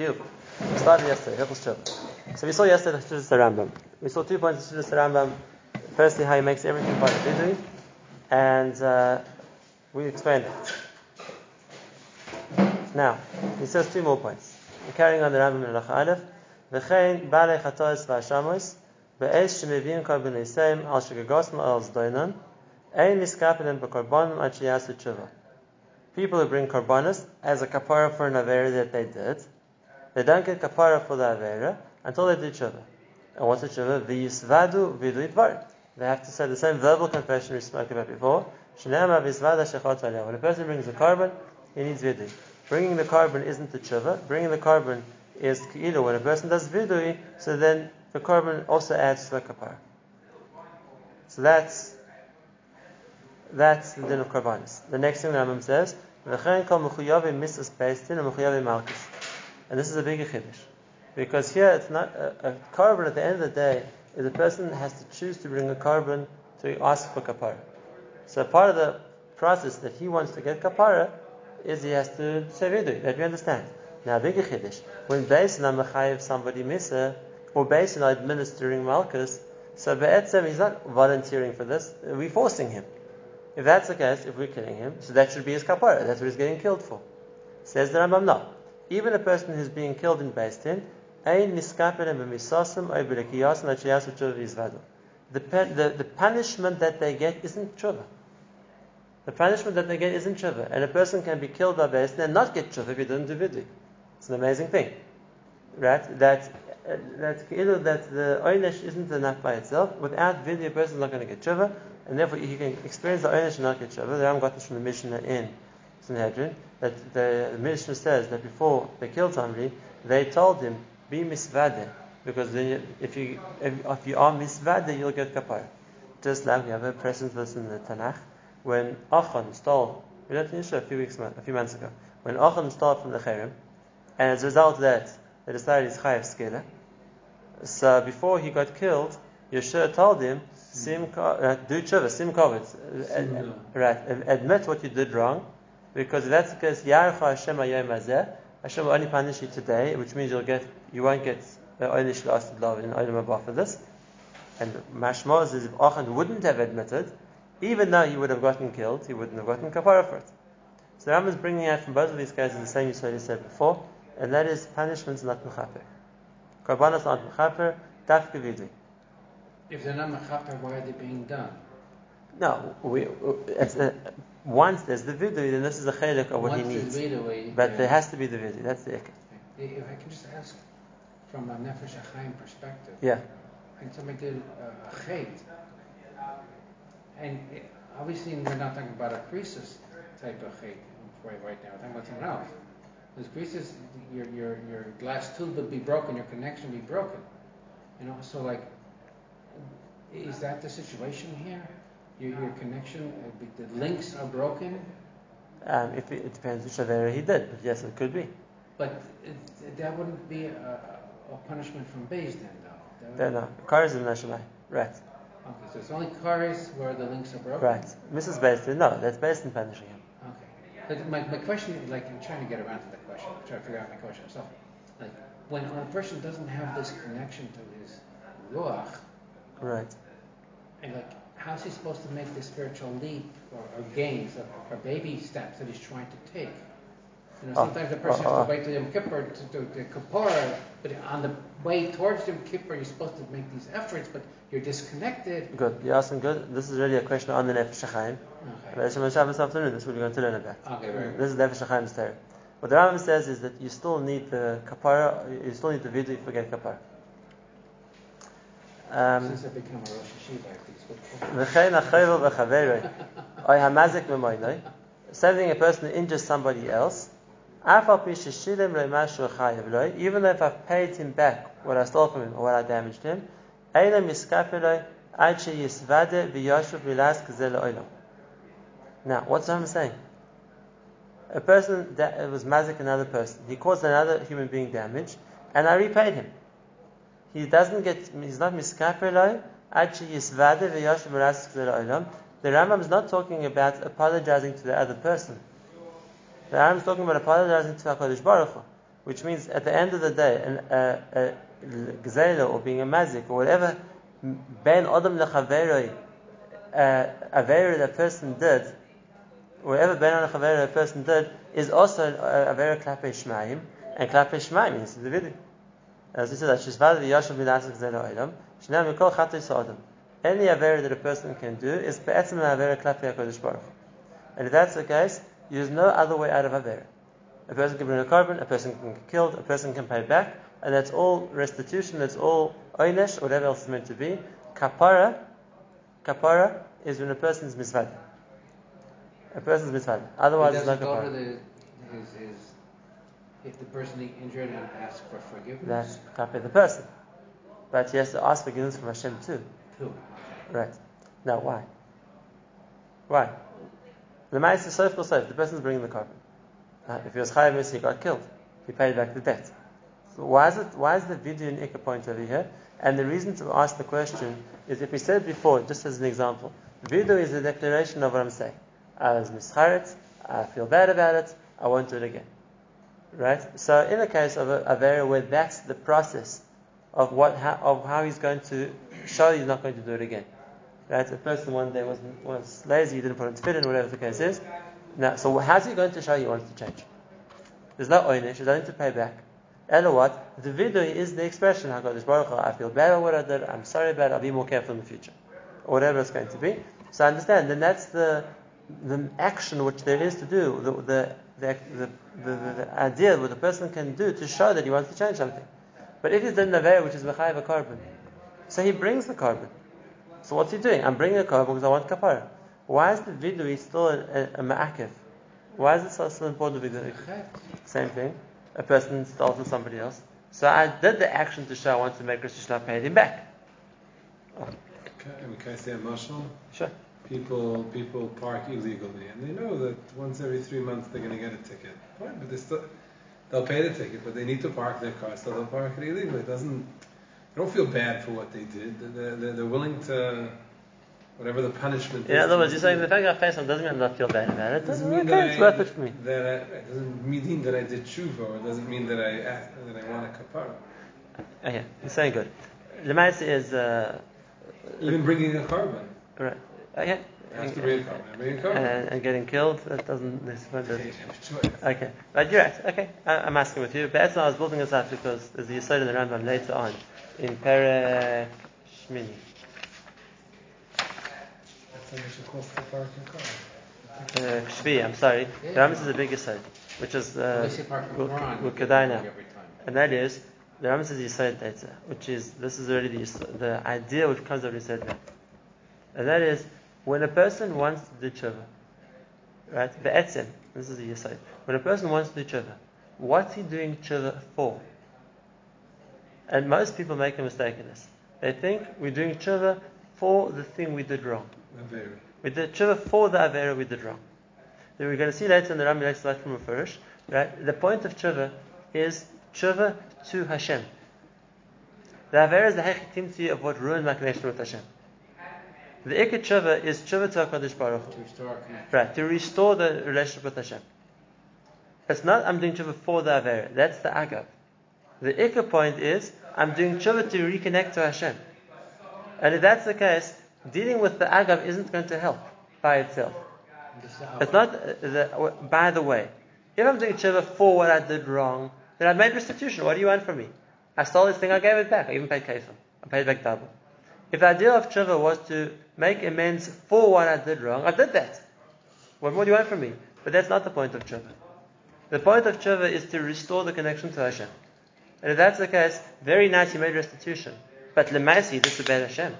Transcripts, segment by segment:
Chiyuv. We started yesterday, Hilchos. So we saw yesterday the Shittas Rambam. We saw two points of Shittas Rambam. Firstly, how he makes everything part of Vidui, and uh, we explained it. Now, he says two more points. We're carrying on the Rambam in Lacha Aleph. V'chein balei chatois v'ashamos be'ez shemevim karbon eseim al shegagosma al zdoinon ein miskapelim b'karbonim ad tshuva. People who bring karbonis as a kapara for an avera that they did, they don't get kapara for the avera until they do tshuva. And what's a tshuva? V'yisvadu v'du idvar. They have to say the same verbal confession we spoke about before. Shnema v'yisvada shechot When a person brings a korban, he needs vidu. Bringing the korban isn't the tshuva. Bringing the korban is either when a person does vidui, so then the korban also adds to the kapara. So that's that's the din of karbanis. The next thing the Rambam says, "V'chein kol mechuyavim misas beistin and mechuyavim malchus," and this is a big chiddush because here it's not a, a korban. At the end of the day, is a person has to choose to bring a korban to ask for kapara. So part of the process that he wants to get kapara is he has to say vidu. That we understand. Now, big chiddush when based on mechayev somebody misa or based on administering malchus, so be'etzem he's not volunteering for this. We're forcing him. If that's the case, if we're killing him, so that should be his kapara. That's what he's getting killed for. Says the Rambam, no. Even a person who's being killed in ein the, the, the punishment that they get isn't tshuva. The punishment that they get isn't tshuva. And a person can be killed by Din and not get tshuva if he doesn't do vidui. It's an amazing thing. Right? That uh, that that the oynesh isn't enough by itself. Without vidui, a person is not going to get tshuva and therefore he can experience the oynish and not get The Ram got this from the Mishnah in Sanhedrin, that the, the Mishnah says that before they killed somebody, they told him, be misvade, because then if you if, if you are misvade, you'll get kapar. Just like we have a present verse in the Tanakh, when Achan stole, we learned in a few weeks, a few months ago, when Achan stole from the Cherem, and as a result of that, they decided he's chayav skela. So before he got killed, Yeshua told him, Sim uh, do tshuva, sim kovetz. Uh, right, admit what you did wrong, because if that's the case, Yarcha Hashem Hayom Hazeh, Hashem will only punish you today, which means you'll get, you won't get uh, only shlasted love in Olam Haba for this. And Mashmaz is if Achan wouldn't have admitted, even though he would have gotten killed, he wouldn't have gotten kapara for it. So Ram is bringing out from both of these cases the same you said before, and that is punishments not mechaper. Karbanas not mechaper, daf if they're not mechaper, why are they being done? No, we, a, once there's the vidui, then this is the chelik of what once he needs. Vidui, but yeah. there has to be the vidui. That's the ikka. If I can just ask from a Nefesh HaChaim perspective. Yeah. And somebody did a, uh, a chait, and it, obviously we're not talking about a crisis type of chait right now. We're talking about something else. Because crisis, your your your glass tube would be broken, your connection would be broken. You know, so like is that the situation here? Your, your connection, uh, the links are broken? Um, if it, it, depends which Avera he did, but yes, it could be. But it, that wouldn't be a, a, punishment from Beis Din, though? Then, no. Karis is Neshamai. Right. Okay, so it's only Karis where the links are broken? Right. Mrs. Beis no, that's Beis punishing him. Okay. But my, my question is, like, I'm trying to get around to the question, I'm trying to figure out my question. So, like, when a person doesn't have this connection to his Ruach, Right. And like, how's he supposed to make the spiritual leap or, or gains or, or, baby steps that he's trying to take? You know, oh, sometimes oh, the person oh, has to uh-huh. wait till Yom Kippur to do the Kippur, but on the way towards Yom Kippur, you're supposed to make these efforts, but you're disconnected. Good. You're asking good. This is really a question on the Nefesh HaChaim. Okay. This afternoon, this is what we're going to learn about. Okay, very This is Nefesh theory. What the Rambam says is that you still need the kapara, you still need the vidui to forget kapara. Um, become a Sending a person who injures somebody else, even though if I've paid him back what I stole from him or what I damaged him, now, what's I'm saying? A person that was mazik another person, he caused another human being damage, and I repaid him he doesn't get, he's not miskaperloi, actually yisvade rasik olam. The Rambam is not talking about apologizing to the other person. The Rambam is talking about apologizing to HaKadosh Baruch Hu. which means at the end of the day, a gzela or being a mazik or whatever ben adam lechaveroi avera that person did, whatever ben adam lechaveroi a person did, is also avera klape shmaim, and klape shmaim means the vidui. As we said, that shizvad v'yashav b'nasik zera olam, shnei mikol chatos adam. Any avera that a person can do is be'etzim avera klape HaKadosh Baruch. And if that's the case, there's no other way out of avera. A person can bring a korban, a person can get killed, a person can pay back, and that's all restitution, that's all oynesh, whatever else is meant to be. Kapara, kapara is when a person is misvad. A person is misvad. Otherwise, it's not doesn't go to kapara. his, his, if the person he injured and ask for forgiveness. That's kapara the person. But he has to ask forgiveness from Hashem too. Two. Right. Now, why? Why? The ma'is is sof sof. The person's bringing the korban. Uh, if he was chayav, he got killed. He paid back the debt. So why is it? Why is the vidui in Ikka point over here? And the reason to ask the question is, if we said before, just as an example, vidui is a declaration of what I'm saying. I was mischaret. I feel bad about it. I won't do it again. Right. So in the case of a, a very where that's the process of what how, of how he's going to show he's not going to do it again. Right? A person one day was was lazy, he didn't put on tefillin, whatever the case is. Now, so how's he going to show he wants to change? There's no oynish, there's nothing to pay back. And what? The vidui is the expression, HaKadosh Baruch I feel bad about what I did, I'm sorry about it, I'll be more careful in the future. Or whatever it's going to be. So understand, then that's the the action which there is to do, the the the, the, the, the idea what the person can do to show that he wants to change something. But if he's done Naveir, which is Mechayiv a korban, so he brings the korban. So what's he doing? I'm bringing a korban because I want kapara. Why is the vidui still a, a, a ma'akev? Why is it so, so important to the same thing? A person stole from somebody else. So I did the action to show I want to make Rosh Hashanah pay him back. Can, can I say a mashal? Sure. People people park illegally, and they know that once every three months they're going to get a ticket. Fine, but they still they'll pay the ticket, but they need to park their car, so they'll park it illegally. It doesn't. They don't feel bad for what they did. They're, they're, they're willing to whatever the punishment. In is other words, you're saying the fact that I face on doesn't mean I don't feel bad about it. doesn't okay, mean that it's I, worth it for me. That I, it doesn't mean that I did tshuva, or it doesn't mean that I act, that I want a kapara. Yeah, you're saying good. Lemais is uh, Even bringing a korban. right. Okay. Has to bring a korban. I bring a korban. And, and getting killed, that doesn't necessarily. They have choice. Okay, but you're right. Okay, I, I'm asking with you. But that's why I was building this up because there's the Yisod in the Rambam later on in Perek Shmini. That's how you should cost to park your car. Uh, Shvi, I'm sorry. The Rambam is the big Yisod, which is Well, uh, they say park in Ul- Quran, Ul- you get Kedai it now. every time. and that is the Rambam says Yisod data, which is this is already the, the idea which comes out of Yisod data, and that is when a person wants to do tshuva, right? Be'etzim, this is the Yisod. When a person wants to do tshuva, what's he doing tshuva for? And most people make a mistake in this. They think we're doing tshuva for the thing we did wrong. Very. We did tshuva for the avera we did wrong. Then we're going to see later in the Rambam next slide from Mefurish, right? The point of tshuva is tshuva to Hashem. The avera is the hechitimti of what ruined my connection with Hashem. The ikka tshuva is tshuva to Hakadosh Baruch. To restore. Right, to restore the relationship with Hashem. It's not I'm doing tshuva for the avera. That's the agav. The ikka point is I'm doing tshuva to reconnect to Hashem. And if that's the case, dealing with the agav isn't going to help by itself. This is how- It's not. Uh, the, by the way, if I'm doing tshuva for what I did wrong, then I've made restitution. What do you want from me? I stole this thing, I gave it back. I even paid kefir. I paid back double. If the idea of tshuva was to make amends for what I did wrong, I did that. What more do you want from me? But that's not the point of tshuva. The point of tshuva is to restore the connection to Hashem. And if that's the case, very nice, you made restitution. But lemaisi, this is about Hashem.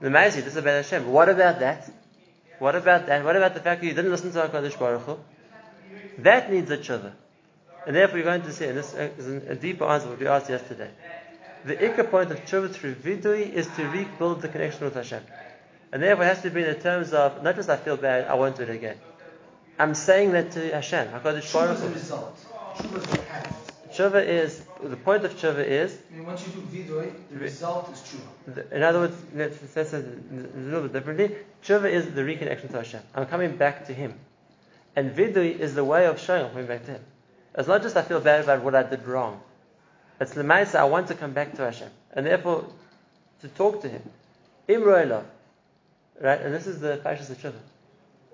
Lemaisi, this is about Hashem. What about that? What about that? What about the fact that you didn't listen to HaKadosh Baruch Hu? That needs a tshuva. And therefore you're going to see, and this is a deeper answer what we asked yesterday. The ikka point of tshuva through vidui is to rebuild the connection with Hashem. And therefore it has to be in the terms of, not just I feel bad, I won't do it again. I'm saying that to Hashem. Tshuva is the result. Tshuva is what happens. Tshuva is, the point of tshuva is, I mean, once you do vidui, the result is tshuva. in other words, let's let's say it a little bit differently. Tshuva is the reconnection to Hashem. I'm coming back to Him. And vidui is the way of showing I'm coming back to Him. It's not just I feel bad about what I did wrong. It's the Maisa, I want to come back to Hashem. And therefore, to talk to Him. Imroilov. Right? And this is the Pashas of Shiva.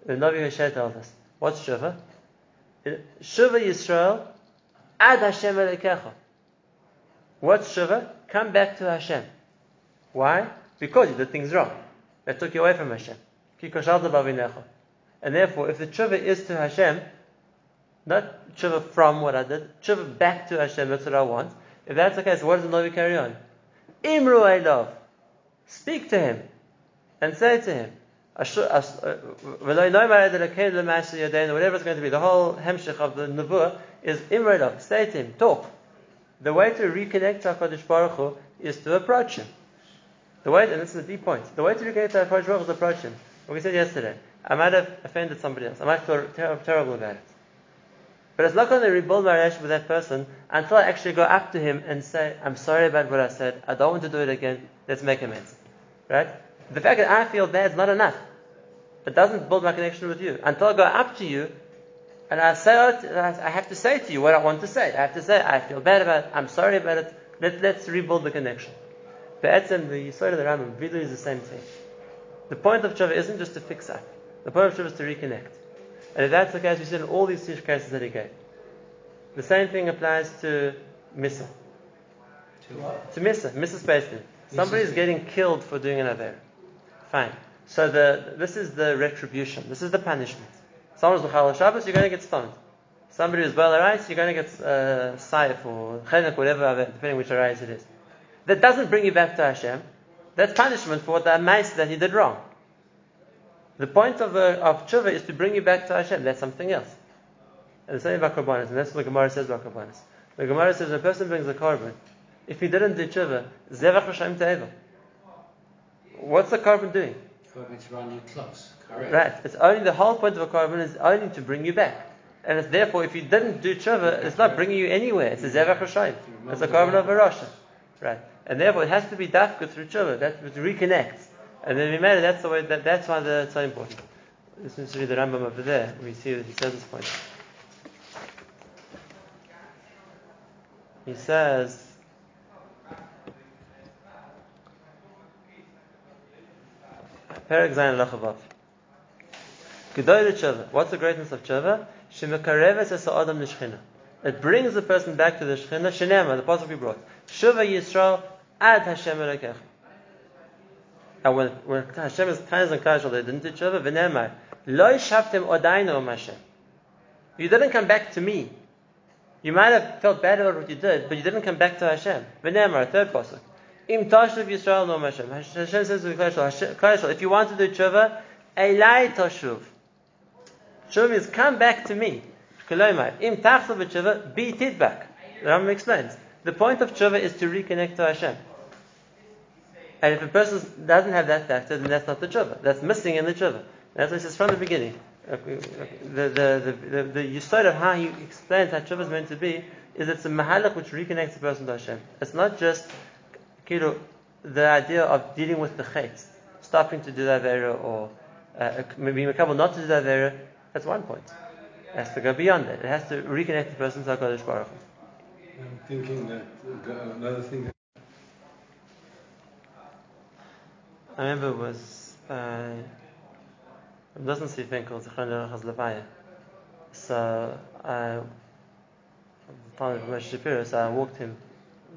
The Navi Hosea tells us. What's Shiva? Shiva Yisrael ad Hashem Elokecha. What's Shiva? Come back to Hashem. Why? Because you did things wrong. That took you away from Hashem. And therefore, if the tshuva is to Hashem, not tshuva from what I did, tshuva back to Hashem, that's what I want. If that's the case, what does the Navi carry on? Imru love. Speak to him and say to him, uh, whatever it's going to be, the whole hemshich of the nevuah is imrodov. Say to him, talk. The way to reconnect to HaKadosh Baruch Hu is to approach him. The way, and this is the deep point, the way to reconnect to HaKadosh Baruch Hu is to approach him. What we said yesterday, I might have offended somebody else. I might feel ter- terrible about it. But it's not going to rebuild my relationship with that person until I actually go up to him and say, I'm sorry about what I said. I don't want to do it again. Let's make amends. Right? The fact that I feel bad is not enough. It doesn't build my connection with you. Until I go up to you and I say, I have to say to you what I want to say. I have to say, I feel bad about it. I'm sorry about it. Let, let's rebuild the connection. But the Yisod of the Rambam, Vidu is the same thing. The point of Tshuva isn't just to fix up. The point of Tshuva is to reconnect. And if that's the case, we see in all these six cases that he gave. The same thing applies to Misa. To what? To Misa, Misa Spaceman. Somebody is getting killed for doing an Aver. Fine. So the, this is the retribution. This is the punishment. Someone's B'chal Shabbos, you're going to get stoned. Somebody who's well rice, you're going to get uh, Saif or Chenek, whatever, depending which rice it is. That doesn't bring you back to Hashem. That's punishment for what the mice that he did wrong. The point of, uh, of tshuva is to bring you back to Hashem. That's something else. And the same about korbanos, and that's what the Gemara says about korbanos. The Gemara says when a person brings a korban, if he didn't do tshuva, zevach reshaim te'eva. What's the korban doing? It's around you close. Correct. Right. It's only the whole point of a korban is only to bring you back. And it's therefore, if you didn't do tshuva, it's not bringing you anywhere. It's a zevach reshaim. It's a korban of a Rasha. Right. And therefore, it has to be dafka through tshuva. That to reconnect. And then we made it. That's the way. That, that's why the, it's so important. This is really the Rambam over there. We see that he says this point. He says. Perek Zayin Lachavav. Gedoyle. What's the greatness of Tshuva? Shemekareves es Adam Nishchina. It brings the person back to the Shechina. Shenema, the we brought. Shuva Yisrael ad Hashem Elokecha. And when, when Hashem is kind and casual, they didn't do Tshuva. V'nemar. Lo shaftem odainu om Hashem. You didn't come back to me. You might have felt bad about what you did, but you didn't come back to Hashem. V'nemar, third pasuk. Im tashuv Yisrael no Hashem. Hashem says to Klai if you want to do tshuva, elai tashuv. Tshuva means come back to me. Kolomar, im tachsav tshuva, be tidbak. The Rambam explains. The point of tshuva is to reconnect to Hashem. And if a person doesn't have that factor, then that's not the tshuva. That's missing in the tshuva. That's what he says from the beginning. The, the, the, the, the of how he explains how tshuva is meant to be is it's a mahalach which reconnects the person to Hashem. It's not just Kilo, the idea of dealing with the chait, stopping to do the avera or uh, being a not to do the avera, that's one point. It has to go beyond that. It has to reconnect the person to HaKadosh Baruch Hu. I'm thinking that uh, another thing that I remember it was uh, it doesn't see Finkel, Levaya. So I, the time of Moshe Shapiro, so I walked him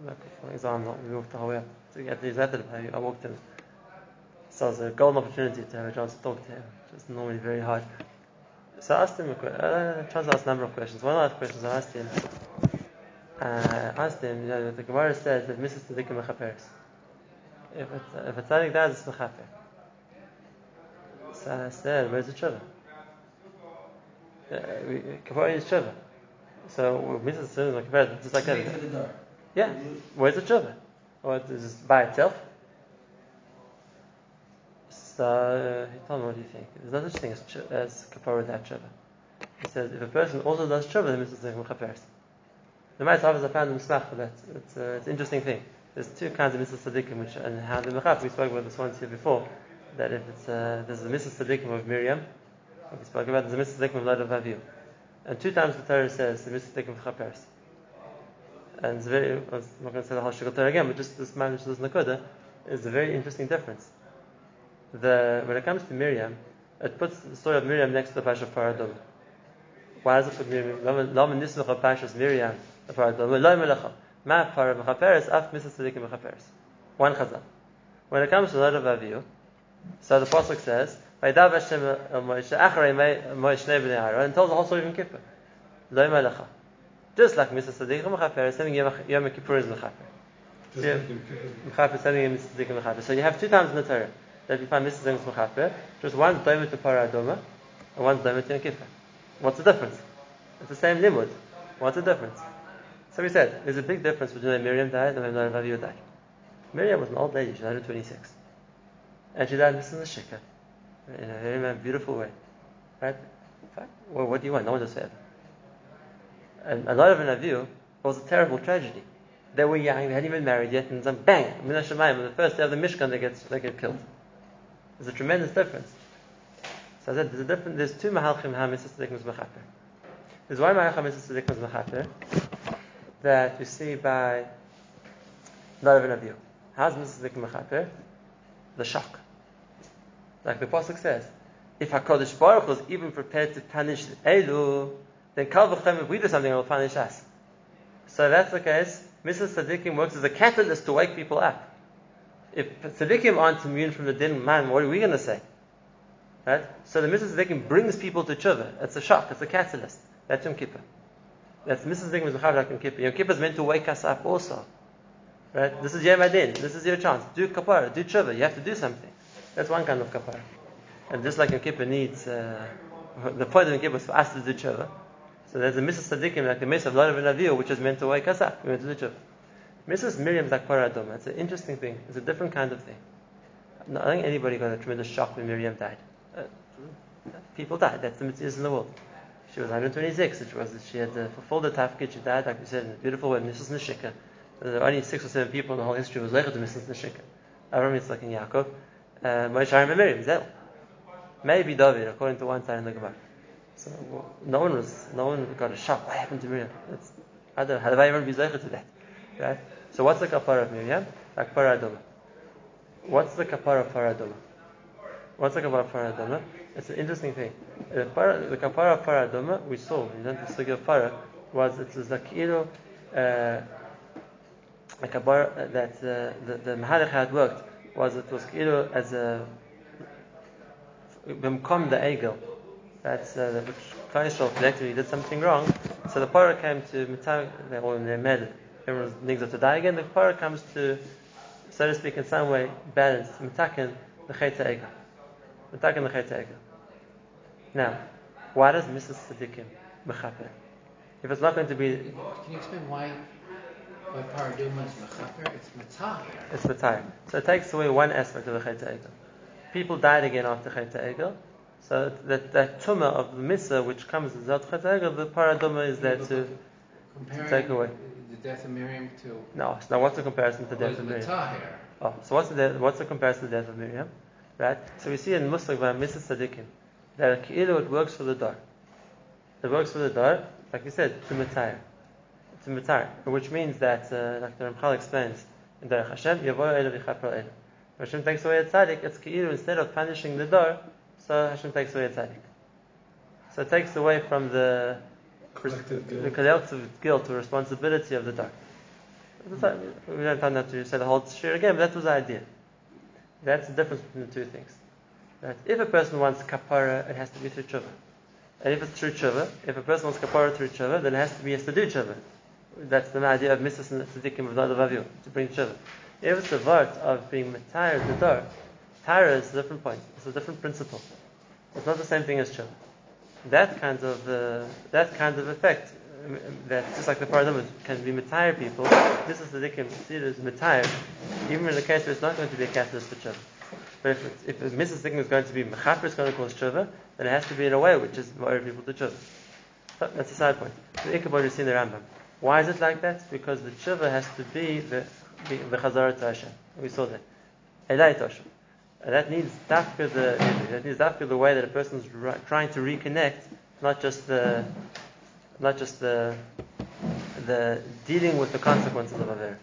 like for example, we walked the whole way up to get the letter I walked him. So it was a golden opportunity to have a chance to talk to him, which is normally very hard. So I asked him a question. Uh, I tried to ask a number of questions. One of the questions I asked him, uh, I asked him, you know, the Gemara says that Misas Tzadikim Mechaperes. If it's, if a tzaddik dies, it's Mechaper. So I said, where's the tshuva? Uh, Kapara is tshuva. So Misas Tzadikim Mechaperes, just like that. Straight to the door. Yeah. Where's the tshuva? Or is it by itself? So uh, he told me, what do you think? There's no such thing as, ch- as kapara without tshuva. He says if a person also does tshuva, then it's like mechaperes. The Ma'as Havas I found in Mismach for that. It's, uh, it's an interesting thing. There's two kinds of Misas Tzaddikim, which and how the mechap. We spoke about this once here before. That if it's uh, there's the Misas Tzaddikim of Miriam, we spoke about there's a Misas Tzaddikim of Lord of Aviv. And two times the Torah says the mitzvah taken for chaperes. And it's very, I'm not going to say the whole Shikha Torah again, but just this man, which is Nakuda, is a very interesting difference. The, when it comes to Miriam, it puts the story of Miriam next to the Pasha of Paradom. Why does it put Miriam? Lama nismach Pashas Miriam of Paradom. Ma para mechaperes af misas tzadikim mechaperes. One chazal. When it comes to of Avihu, so the pasuk says, "Vaydav Hashem el Moshe acharei Moshe bnei Aaron," and tells the whole story of Kippur. Lo melecha. Just like Misas Tzadikim Mechaper, sending Yom Kippur is Mechaper. Just Yeah. like in Kippur. Mechaper sending him Misas Mechaper. So you have two times in the Torah that you find Misas Tzadikim Mechaper. Just one Doimit to Parah Adoma, and one Doimit to Yom Kippur. What's the difference? It's the same limud. What's the difference? So we said there's a big difference between when Miriam died and when Avihu died. Miriam was an old lady; she died at 26, and she died missing the shikha in a very beautiful way, right? Well, what do you want? No one does forever. And a lot of Avihu was a terrible tragedy. They were young; they hadn't even married yet, and then bang, Mina Shemayim, on the first day of the Mishkan, they get they get killed. There's a tremendous difference. So I said there's a different. There's two mahalchim hamitzvah tzedekah mechaper. There's one mahalchim hamitzvah tzedekah mechaper that you see by Nadav and Avihu. How's tzedekah mechaper? The shock. Like the pasuk says, if Hakadosh Baruch was even prepared to punish Elu, then Kal if we do something, it will punish us. So that's the case. Misas Tzaddikim works as a catalyst to wake people up. If Tzaddikim aren't immune from the din, man, what are we going to say? Right? So the Misas Tzaddikim brings people to tshuva. It's a shock. It's a catalyst. That's Yom Kippur. That's Misas Tzaddikim is Mechav Yom Kippur. Yom Kippur is meant to wake us up also. Right? This is Yom Adin. This is your chance. Do kapara. Do tshuva. You have to do something. That's one kind of kapara. And just like Yom Kippur needs, uh, the point of Yom Kippur is for us to do tshuva. So there's a Misas Tzaddikim, like the Mrs. of Lord of Naviyu, which is meant to wake us up. We're meant to do tshuva. Mrs. Miriam is like paradoma. It's an interesting thing. It's a different kind of thing. I don't think anybody got a tremendous shock when Miriam died. Uh, people died. That's the mitzvahs in the world. She was 126. Which was she had uh, fulfilled the tafkid. She died, like we said, in a beautiful way. Mrs. Nishika. There were only six or seven people in the whole history who was lechet to Mrs. Nishika. Avram Yitzchak and Yaakov. Uh, Moshe and Miriam. Zell. Maybe David, according to one side in the Gemara. So no one was, no one got a shock. What happened to Miriam? That's, I don't know. How did I even be lechet to that? Right? So what's the kapara of Miriam? Like paradoma. What's the kapara of paradoma? What's the kapara of paradoma? It's an interesting thing. The, para, the kapara of paradoma we saw in the Sugi of para was it was like you know, uh, a kapara that uh, the the Mahalach had worked was it was know, as a bimkom the egel. That's uh, which Klal Yisrael collectively did something wrong. So the para came to Mitzvah, they're all in their med. Everyone's niggas to die again. The para comes to, so to speak, in some way, balance, mitaken the chayta egel. Mitaken the chayta egel. Now, why does Misas Tzaddikim mechaper? If it's not going to be, Can you explain why, why paraduma is mechaper? It's metaher. it's mitaken. So it takes away one aspect of the chayta egel. People died again after chayta egel. So that, that tumah of the mitzvah which comes as Zot chayta egel, the paraduma is there to, Comparing take away. the death of Miriam to no, so now what's the comparison to the death of Miriam? metaher. Oh, so what's the what's the comparison to the death of Miriam? Right? So we see in Muslim by Misas Tzaddikim that Ki'ilu it works for the dar. It works for the dar, like you said, to Matayr. To Matayr. Which means that, uh, like the Ramchal explains in Derech Hashem, Yavo Elu V'chapra Elu. Hashem takes away a tzaddik, it's Ki'ilu, instead of punishing the dar, so Hashem takes away a tzaddik. So it takes away from the Collective the guilt. collective guilt or responsibility of the dark. We don't have time to say the whole share again, but that was the idea. That's the difference between the two things. That if a person wants kapara, it has to be through tshuva. And if it's through tshuva, if a person wants kapara through tshuva, then it has to be has to do tshuva. That's the idea of Mrs. and Tzaddikim of Nadav to bring tshuva. If it's the vart of being matayr the dar, tara is a different point. It's a different principle. It's not the same thing as tshuva. That kind of uh, that kind of effect, um, that just like the paradigm can be matayr people, this is the dikkim see it as matayr, even in the case where it's not going to be a catalyst for tshuva. But if, it's, if a. Dikkim is going to be mechaper, it's going to cause tshuva, then it has to be in a way which is more people to tshuva. So that's a side point. The Ichabod is in the Rambam. Why is it like that? Because the tshuva has to be the the, chazara to Hashem. We saw that. Elai to Hashem. That needs dafka the that needs dafka the way that a person is trying to reconnect, not just the not just the the dealing with the consequences of Aver.